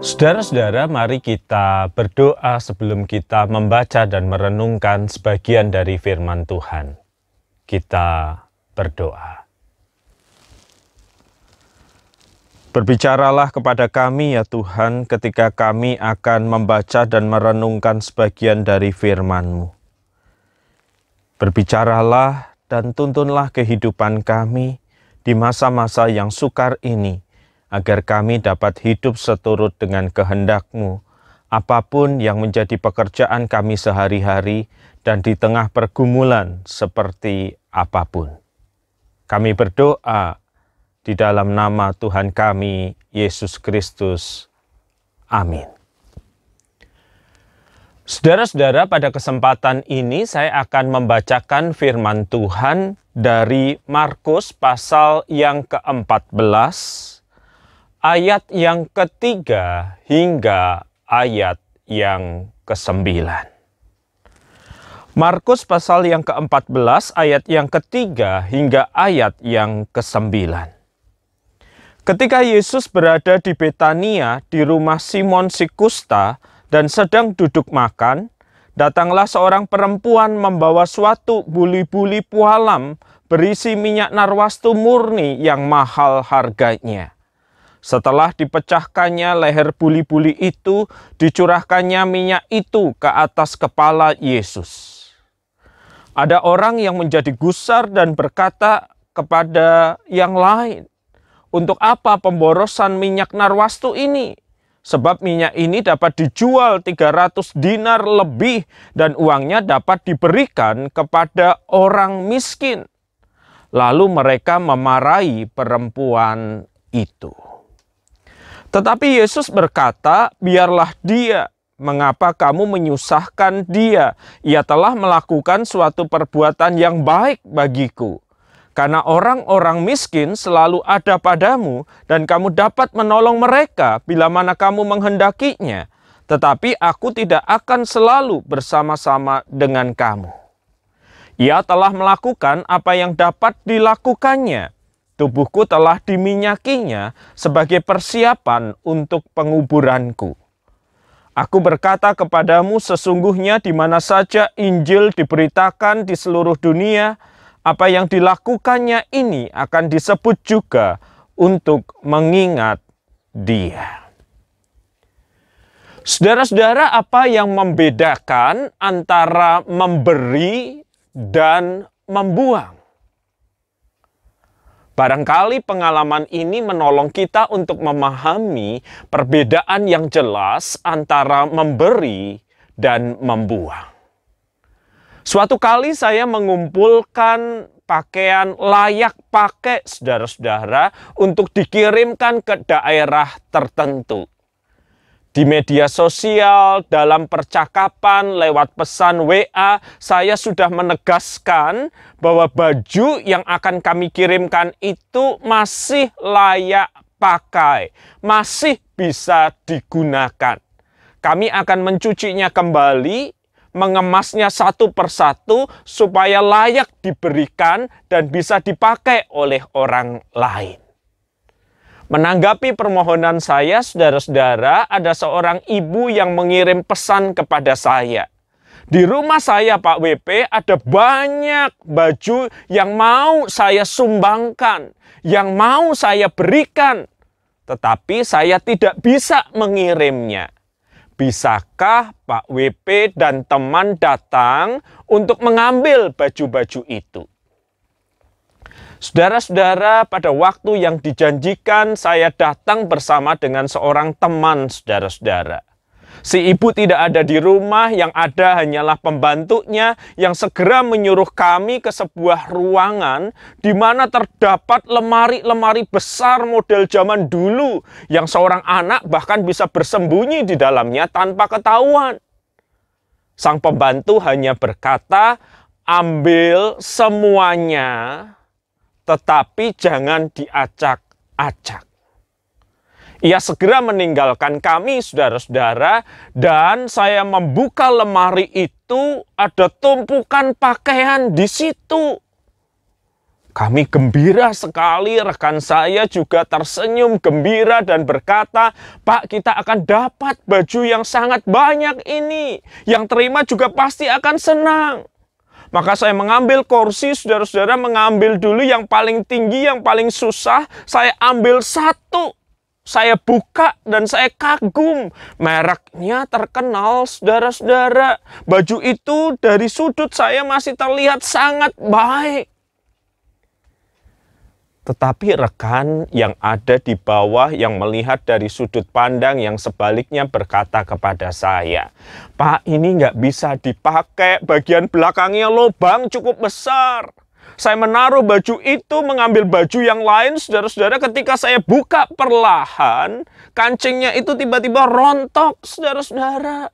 Saudara-saudara, mari kita berdoa sebelum kita membaca dan merenungkan sebagian dari firman Tuhan. Kita berdoa. Berbicaralah kepada kami ya Tuhan ketika kami akan membaca dan merenungkan sebagian dari firman-Mu. Berbicaralah dan tuntunlah kehidupan kami di masa-masa yang sukar ini, agar kami dapat hidup seturut dengan kehendak-Mu, apa pun yang menjadi pekerjaan kami sehari-hari dan di tengah pergumulan seperti apa pun. Kami berdoa di dalam nama Tuhan kami, Yesus Kristus. Amin. Saudara-saudara, pada kesempatan ini saya akan membacakan firman Tuhan dari Markus pasal yang ke-14, ayat yang ketiga hingga ayat yang ke-9. Markus pasal yang ke-14 ayat yang ketiga hingga ayat yang ke-9. Ketika Yesus berada di Betania di rumah Simon si Kusta dan sedang duduk makan, datanglah seorang perempuan membawa suatu buli-buli pualam berisi minyak narwastu murni yang mahal harganya. Setelah dipecahkannya leher buli-buli itu, dicurahkannya minyak itu ke atas kepala Yesus. Ada orang yang menjadi gusar dan berkata kepada yang lain, untuk apa pemborosan minyak narwastu ini? Sebab minyak ini dapat dijual 300 dinar lebih dan uangnya dapat diberikan kepada orang miskin. Lalu mereka memarahi perempuan itu. Tetapi Yesus berkata, biarlah dia. Mengapa kamu menyusahkan dia? Ia telah melakukan suatu perbuatan yang baik bagiku karena orang-orang miskin selalu ada padamu dan kamu dapat menolong mereka bila mana kamu menghendakinya. Tetapi aku tidak akan selalu bersama-sama dengan kamu. Ia telah melakukan apa yang dapat dilakukannya. Tubuhku telah diminyakinya sebagai persiapan untuk penguburanku. Aku berkata kepadamu sesungguhnya di mana saja Injil diberitakan di seluruh dunia, apa yang dilakukannya ini akan disebut juga untuk mengingat dia. Saudara-saudara, apa yang membedakan antara memberi dan membuang? Barangkali pengalaman ini menolong kita untuk memahami perbedaan yang jelas antara memberi dan membuang. Suatu kali saya mengumpulkan pakaian layak pakai saudara-saudara untuk dikirimkan ke daerah tertentu. Di media sosial, dalam percakapan, lewat pesan WA, saya sudah menegaskan bahwa baju yang akan kami kirimkan itu masih layak pakai, masih bisa digunakan. Kami akan mencucinya kembali mengemasnya satu persatu supaya layak diberikan dan bisa dipakai oleh orang lain. Menanggapi permohonan saya, saudara-saudara, ada seorang ibu yang mengirim pesan kepada saya. Di rumah saya, Pak WP, ada banyak baju yang mau saya sumbangkan, yang mau saya berikan, tetapi saya tidak bisa mengirimnya. Bisakah Pak WP dan teman datang untuk mengambil baju-baju itu? Saudara-saudara, pada waktu yang dijanjikan saya datang bersama dengan seorang teman saudara-saudara. Si ibu tidak ada di rumah, yang ada hanyalah pembantunya yang segera menyuruh kami ke sebuah ruangan di mana terdapat lemari-lemari besar model zaman dulu yang seorang anak bahkan bisa bersembunyi di dalamnya tanpa ketahuan. Sang pembantu hanya berkata, "Ambil semuanya, tetapi jangan diacak-acak." Ia segera meninggalkan kami, saudara-saudara, dan saya membuka lemari itu, ada tumpukan pakaian di situ. Kami gembira sekali, rekan saya juga tersenyum gembira dan berkata, Pak kita akan dapat baju yang sangat banyak ini. Yang terima juga pasti akan senang. Maka saya mengambil kursi, saudara-saudara mengambil dulu yang paling tinggi, yang paling susah. Saya ambil satu, saya buka dan saya kagum. Mereknya terkenal, saudara-saudara. Baju itu dari sudut saya masih terlihat sangat baik. Tetapi rekan yang ada di bawah yang melihat dari sudut pandang yang sebaliknya berkata kepada saya, Pak ini nggak bisa dipakai, bagian belakangnya lubang cukup besar. Saya menaruh baju itu, mengambil baju yang lain, saudara-saudara ketika saya buka perlahan, kancingnya itu tiba-tiba rontok, saudara-saudara.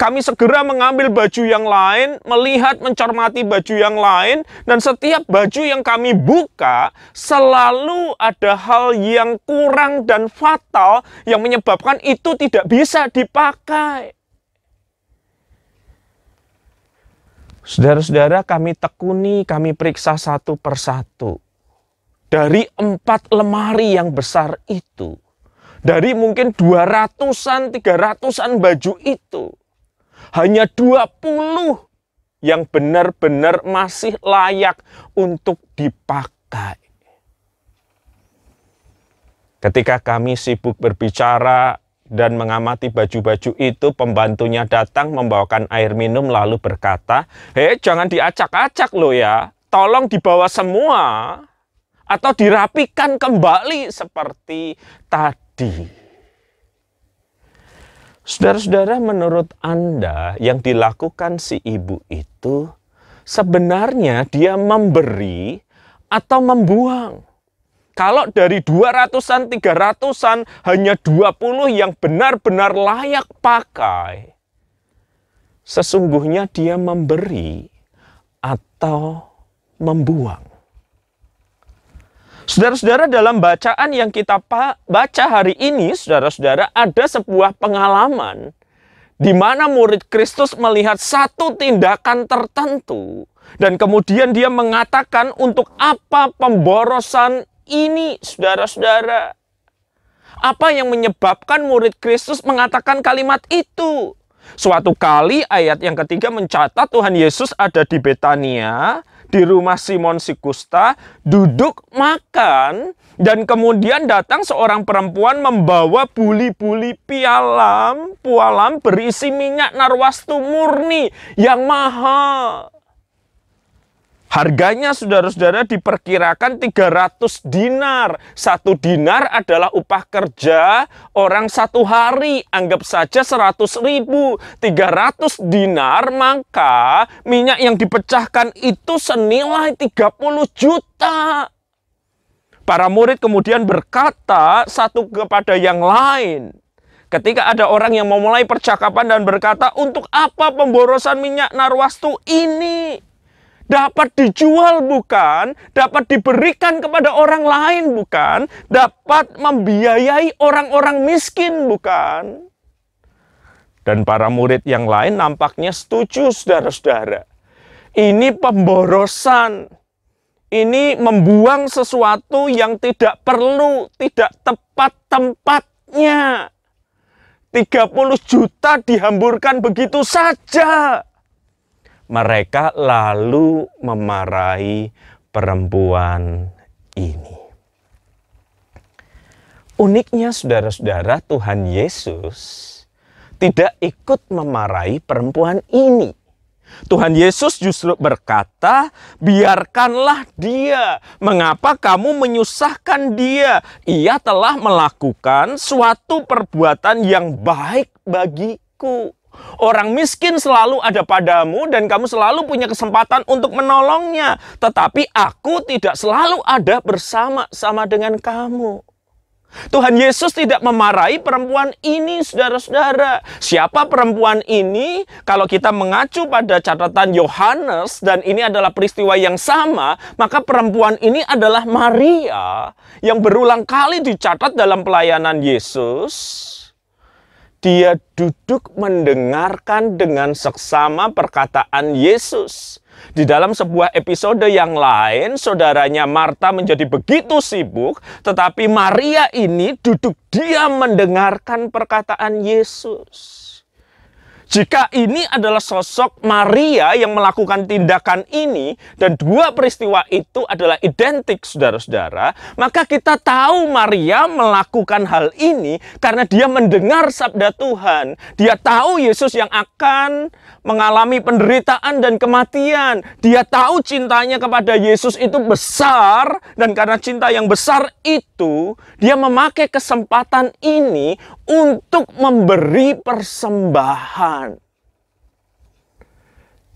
Kami segera mengambil baju yang lain, melihat, mencermati baju yang lain, dan setiap baju yang kami buka selalu ada hal yang kurang dan fatal yang menyebabkan itu tidak bisa dipakai. Saudara-saudara, kami tekuni, kami periksa satu persatu. Dari empat lemari yang besar itu, dari mungkin dua ratusan, tiga ratusan baju itu, hanya 20 yang benar-benar masih layak untuk dipakai. Ketika kami sibuk berbicara dan mengamati baju-baju itu, pembantunya datang membawakan air minum lalu berkata, Hei jangan diacak-acak loh ya, tolong dibawa semua atau dirapikan kembali seperti tadi. Saudara-saudara, menurut Anda yang dilakukan si ibu itu sebenarnya dia memberi atau membuang? Kalau dari 200-an, 300-an hanya 20 yang benar-benar layak pakai. Sesungguhnya dia memberi atau membuang. Saudara-saudara dalam bacaan yang kita baca hari ini, saudara-saudara ada sebuah pengalaman di mana murid Kristus melihat satu tindakan tertentu dan kemudian dia mengatakan untuk apa pemborosan ini, saudara-saudara. Apa yang menyebabkan murid Kristus mengatakan kalimat itu? Suatu kali ayat yang ketiga mencatat Tuhan Yesus ada di Betania di rumah Simon Sikusta, duduk makan, dan kemudian datang seorang perempuan membawa buli-buli pialam, pualam berisi minyak narwastu murni yang mahal. Harganya saudara-saudara diperkirakan 300 dinar. Satu dinar adalah upah kerja orang satu hari. Anggap saja 100 ribu. 300 dinar maka minyak yang dipecahkan itu senilai 30 juta. Para murid kemudian berkata satu kepada yang lain. Ketika ada orang yang memulai percakapan dan berkata, untuk apa pemborosan minyak narwastu ini? Dapat dijual bukan, dapat diberikan kepada orang lain bukan, dapat membiayai orang-orang miskin bukan. Dan para murid yang lain nampaknya setuju saudara-saudara. Ini pemborosan. Ini membuang sesuatu yang tidak perlu, tidak tepat tempatnya. 30 juta dihamburkan begitu saja mereka lalu memarahi perempuan ini. Uniknya saudara-saudara Tuhan Yesus tidak ikut memarahi perempuan ini. Tuhan Yesus justru berkata, biarkanlah dia. Mengapa kamu menyusahkan dia? Ia telah melakukan suatu perbuatan yang baik bagiku. Orang miskin selalu ada padamu dan kamu selalu punya kesempatan untuk menolongnya. Tetapi aku tidak selalu ada bersama-sama dengan kamu. Tuhan Yesus tidak memarahi perempuan ini, saudara-saudara. Siapa perempuan ini? Kalau kita mengacu pada catatan Yohanes, dan ini adalah peristiwa yang sama, maka perempuan ini adalah Maria yang berulang kali dicatat dalam pelayanan Yesus dia duduk mendengarkan dengan seksama perkataan Yesus. Di dalam sebuah episode yang lain, saudaranya Marta menjadi begitu sibuk, tetapi Maria ini duduk diam mendengarkan perkataan Yesus. Jika ini adalah sosok Maria yang melakukan tindakan ini dan dua peristiwa itu adalah identik saudara-saudara, maka kita tahu Maria melakukan hal ini karena dia mendengar sabda Tuhan. Dia tahu Yesus yang akan mengalami penderitaan dan kematian. Dia tahu cintanya kepada Yesus itu besar dan karena cinta yang besar itu, dia memakai kesempatan ini untuk memberi persembahan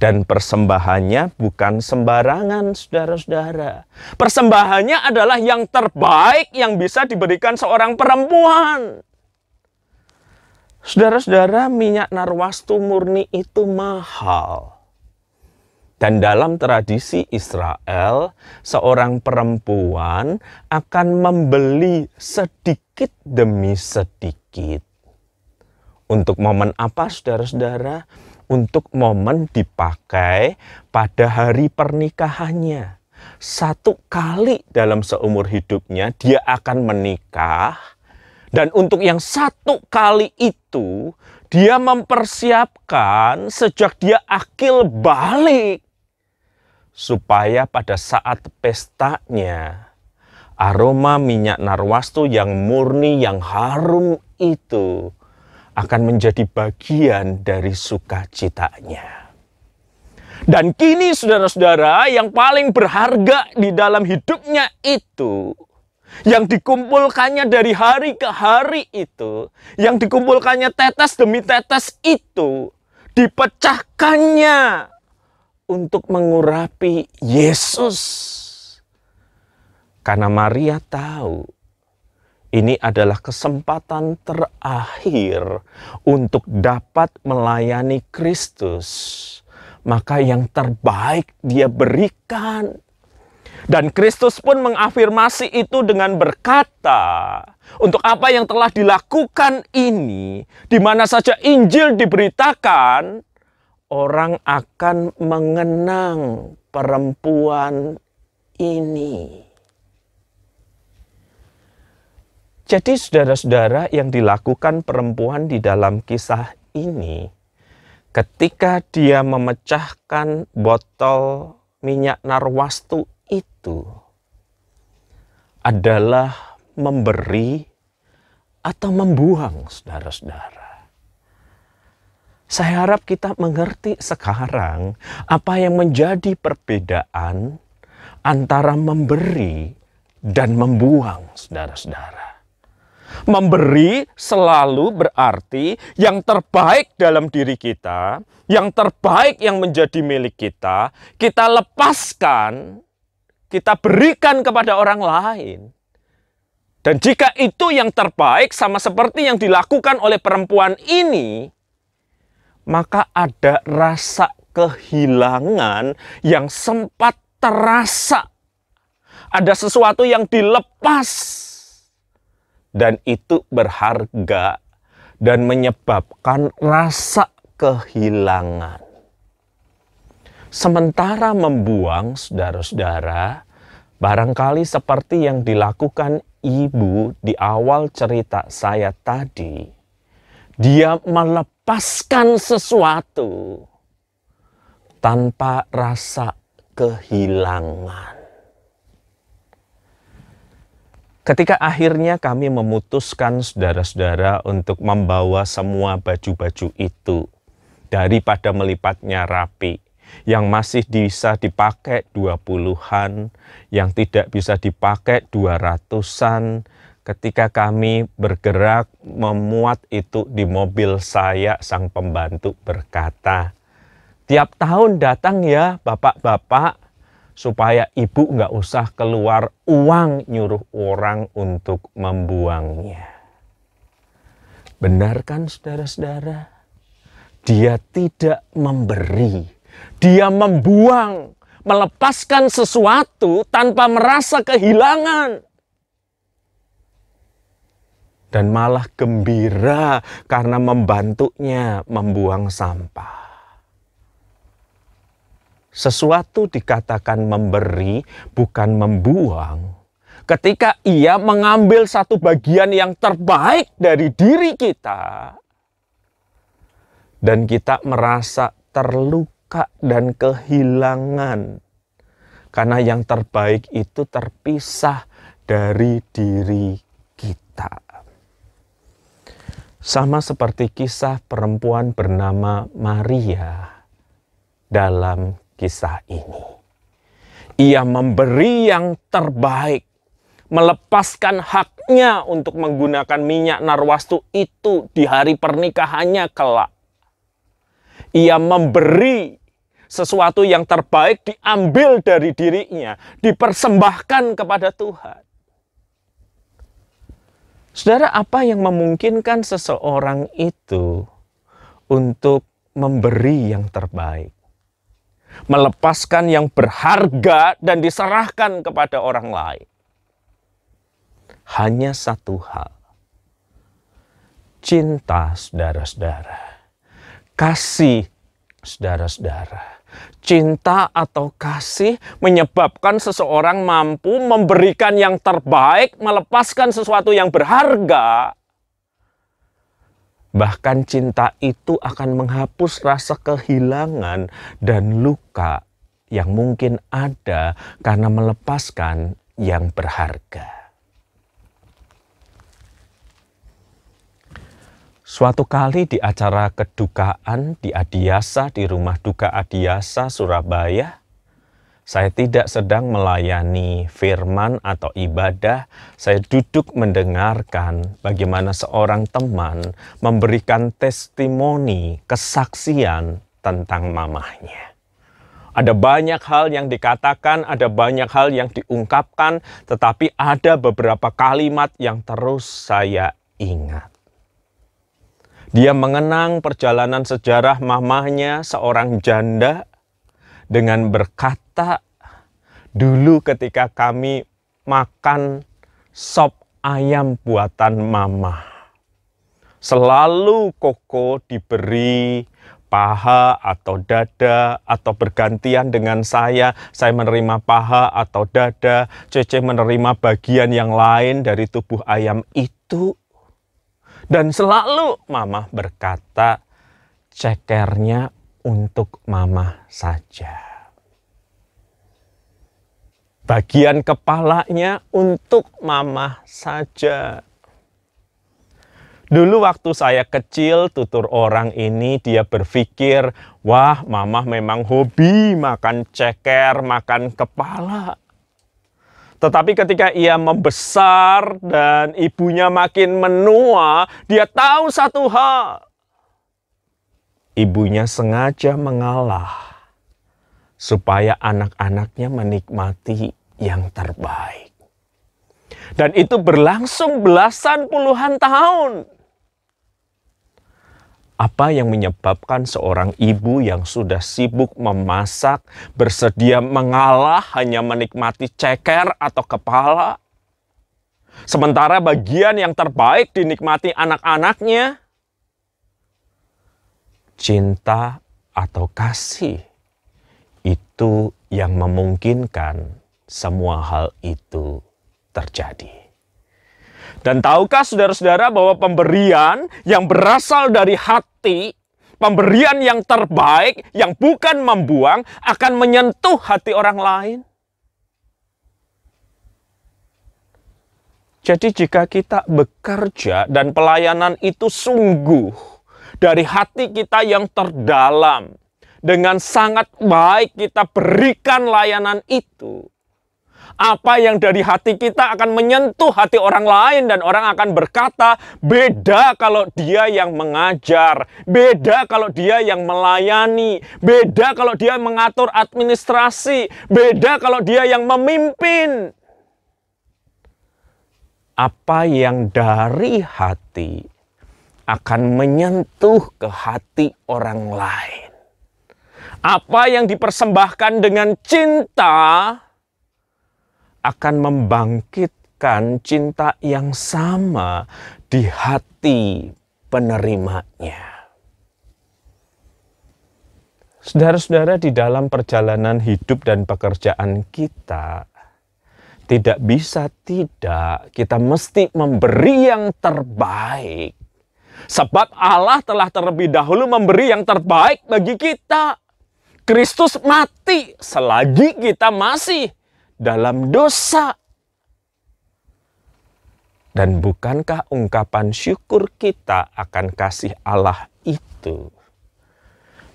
dan persembahannya bukan sembarangan, saudara-saudara. Persembahannya adalah yang terbaik yang bisa diberikan seorang perempuan. Saudara-saudara, minyak narwastu murni itu mahal. Dan dalam tradisi Israel, seorang perempuan akan membeli sedikit demi sedikit. Untuk momen apa, saudara-saudara? Untuk momen dipakai pada hari pernikahannya. Satu kali dalam seumur hidupnya dia akan menikah dan untuk yang satu kali itu dia mempersiapkan sejak dia akil balik supaya pada saat pestanya aroma minyak narwastu yang murni yang harum itu akan menjadi bagian dari sukacitanya. Dan kini saudara-saudara yang paling berharga di dalam hidupnya itu yang dikumpulkannya dari hari ke hari itu, yang dikumpulkannya tetes demi tetes itu, dipecahkannya untuk mengurapi Yesus. Karena Maria tahu ini adalah kesempatan terakhir untuk dapat melayani Kristus. Maka yang terbaik dia berikan. Dan Kristus pun mengafirmasi itu dengan berkata, untuk apa yang telah dilakukan ini, di mana saja Injil diberitakan, orang akan mengenang perempuan ini. Jadi saudara-saudara yang dilakukan perempuan di dalam kisah ini, ketika dia memecahkan botol minyak narwastu itu, adalah memberi atau membuang saudara-saudara. Saya harap kita mengerti sekarang apa yang menjadi perbedaan antara memberi dan membuang saudara-saudara. Memberi selalu berarti yang terbaik dalam diri kita, yang terbaik yang menjadi milik kita, kita lepaskan, kita berikan kepada orang lain. Dan jika itu yang terbaik sama seperti yang dilakukan oleh perempuan ini, maka ada rasa kehilangan yang sempat terasa. Ada sesuatu yang dilepas dan itu berharga dan menyebabkan rasa kehilangan. Sementara membuang saudara-saudara, barangkali seperti yang dilakukan ibu di awal cerita saya tadi, dia melepaskan sesuatu tanpa rasa kehilangan. Ketika akhirnya kami memutuskan saudara-saudara untuk membawa semua baju-baju itu daripada melipatnya rapi, yang masih bisa dipakai dua puluhan, yang tidak bisa dipakai dua ratusan, ketika kami bergerak memuat itu di mobil saya, sang pembantu berkata, tiap tahun datang ya bapak-bapak, supaya ibu nggak usah keluar uang nyuruh orang untuk membuangnya. Benar kan saudara-saudara? Dia tidak memberi, dia membuang, melepaskan sesuatu tanpa merasa kehilangan. Dan malah gembira karena membantunya membuang sampah. Sesuatu dikatakan memberi, bukan membuang. Ketika ia mengambil satu bagian yang terbaik dari diri kita, dan kita merasa terluka dan kehilangan, karena yang terbaik itu terpisah dari diri kita. Sama seperti kisah perempuan bernama Maria dalam kisah ini. Ia memberi yang terbaik, melepaskan haknya untuk menggunakan minyak narwastu itu di hari pernikahannya kelak. Ia memberi sesuatu yang terbaik diambil dari dirinya, dipersembahkan kepada Tuhan. Saudara, apa yang memungkinkan seseorang itu untuk memberi yang terbaik? Melepaskan yang berharga dan diserahkan kepada orang lain. Hanya satu hal. Cinta saudara-saudara. Kasih saudara-saudara cinta atau kasih menyebabkan seseorang mampu memberikan yang terbaik, melepaskan sesuatu yang berharga. Bahkan cinta itu akan menghapus rasa kehilangan dan luka yang mungkin ada karena melepaskan yang berharga. Suatu kali di acara kedukaan di Adiasa, di rumah duka Adiasa, Surabaya, saya tidak sedang melayani firman atau ibadah, saya duduk mendengarkan bagaimana seorang teman memberikan testimoni, kesaksian tentang mamahnya. Ada banyak hal yang dikatakan, ada banyak hal yang diungkapkan, tetapi ada beberapa kalimat yang terus saya ingat. Dia mengenang perjalanan sejarah mamahnya seorang janda dengan berkata, dulu ketika kami makan sop ayam buatan mama, selalu koko diberi paha atau dada atau bergantian dengan saya, saya menerima paha atau dada, Cece menerima bagian yang lain dari tubuh ayam itu. Dan selalu mama berkata, cekernya untuk mama saja. Bagian kepalanya untuk mama saja. Dulu waktu saya kecil, tutur orang ini dia berpikir, wah mama memang hobi makan ceker, makan kepala. Tetapi ketika ia membesar dan ibunya makin menua, dia tahu satu hal. Ibunya sengaja mengalah supaya anak-anaknya menikmati yang terbaik. Dan itu berlangsung belasan puluhan tahun. Apa yang menyebabkan seorang ibu yang sudah sibuk memasak, bersedia mengalah hanya menikmati ceker atau kepala? Sementara bagian yang terbaik dinikmati anak-anaknya, cinta atau kasih itu yang memungkinkan semua hal itu terjadi. Dan tahukah saudara-saudara bahwa pemberian yang berasal dari hati, pemberian yang terbaik, yang bukan membuang, akan menyentuh hati orang lain? Jadi jika kita bekerja dan pelayanan itu sungguh dari hati kita yang terdalam, dengan sangat baik kita berikan layanan itu, apa yang dari hati kita akan menyentuh hati orang lain dan orang akan berkata, beda kalau dia yang mengajar, beda kalau dia yang melayani, beda kalau dia mengatur administrasi, beda kalau dia yang memimpin. Apa yang dari hati akan menyentuh ke hati orang lain. Apa yang dipersembahkan dengan cinta akan membangkitkan cinta yang sama di hati penerimanya. Saudara-saudara, di dalam perjalanan hidup dan pekerjaan kita, tidak bisa tidak, kita mesti memberi yang terbaik. Sebab Allah telah terlebih dahulu memberi yang terbaik bagi kita. Kristus mati selagi kita masih dalam dosa. Dan bukankah ungkapan syukur kita akan kasih Allah itu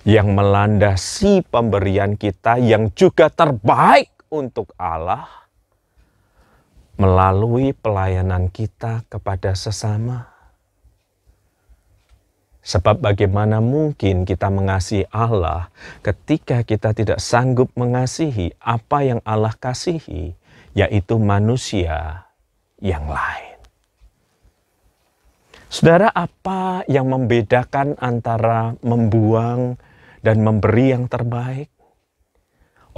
yang melandasi pemberian kita yang juga terbaik untuk Allah melalui pelayanan kita kepada sesama? Sebab bagaimana mungkin kita mengasihi Allah ketika kita tidak sanggup mengasihi apa yang Allah kasihi, yaitu manusia yang lain. Saudara, apa yang membedakan antara membuang dan memberi yang terbaik?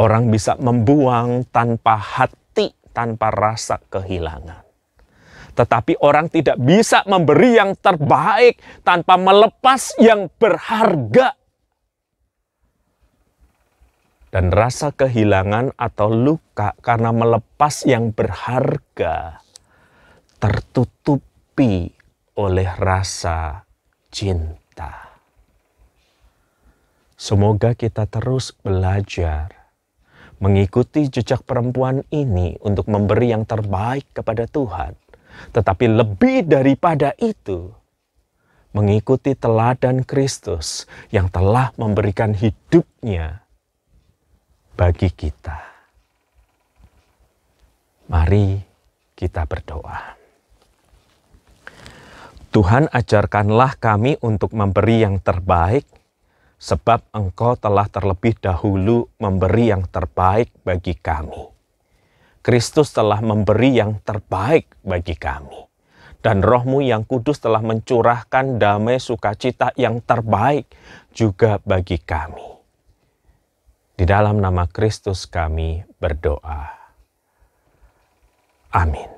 Orang bisa membuang tanpa hati, tanpa rasa kehilangan. Tetapi orang tidak bisa memberi yang terbaik tanpa melepas yang berharga. Dan rasa kehilangan atau luka karena melepas yang berharga tertutupi oleh rasa cinta. Semoga kita terus belajar mengikuti jejak perempuan ini untuk memberi yang terbaik kepada Tuhan. Tetapi lebih daripada itu, mengikuti teladan Kristus yang telah memberikan hidupnya bagi kita. Mari kita berdoa. Tuhan ajarkanlah kami untuk memberi yang terbaik, sebab Engkau telah terlebih dahulu memberi yang terbaik bagi kami. Kristus telah memberi yang terbaik bagi kami. Dan rohmu yang kudus telah mencurahkan damai sukacita yang terbaik juga bagi kami. Di dalam nama Kristus kami berdoa. Amin.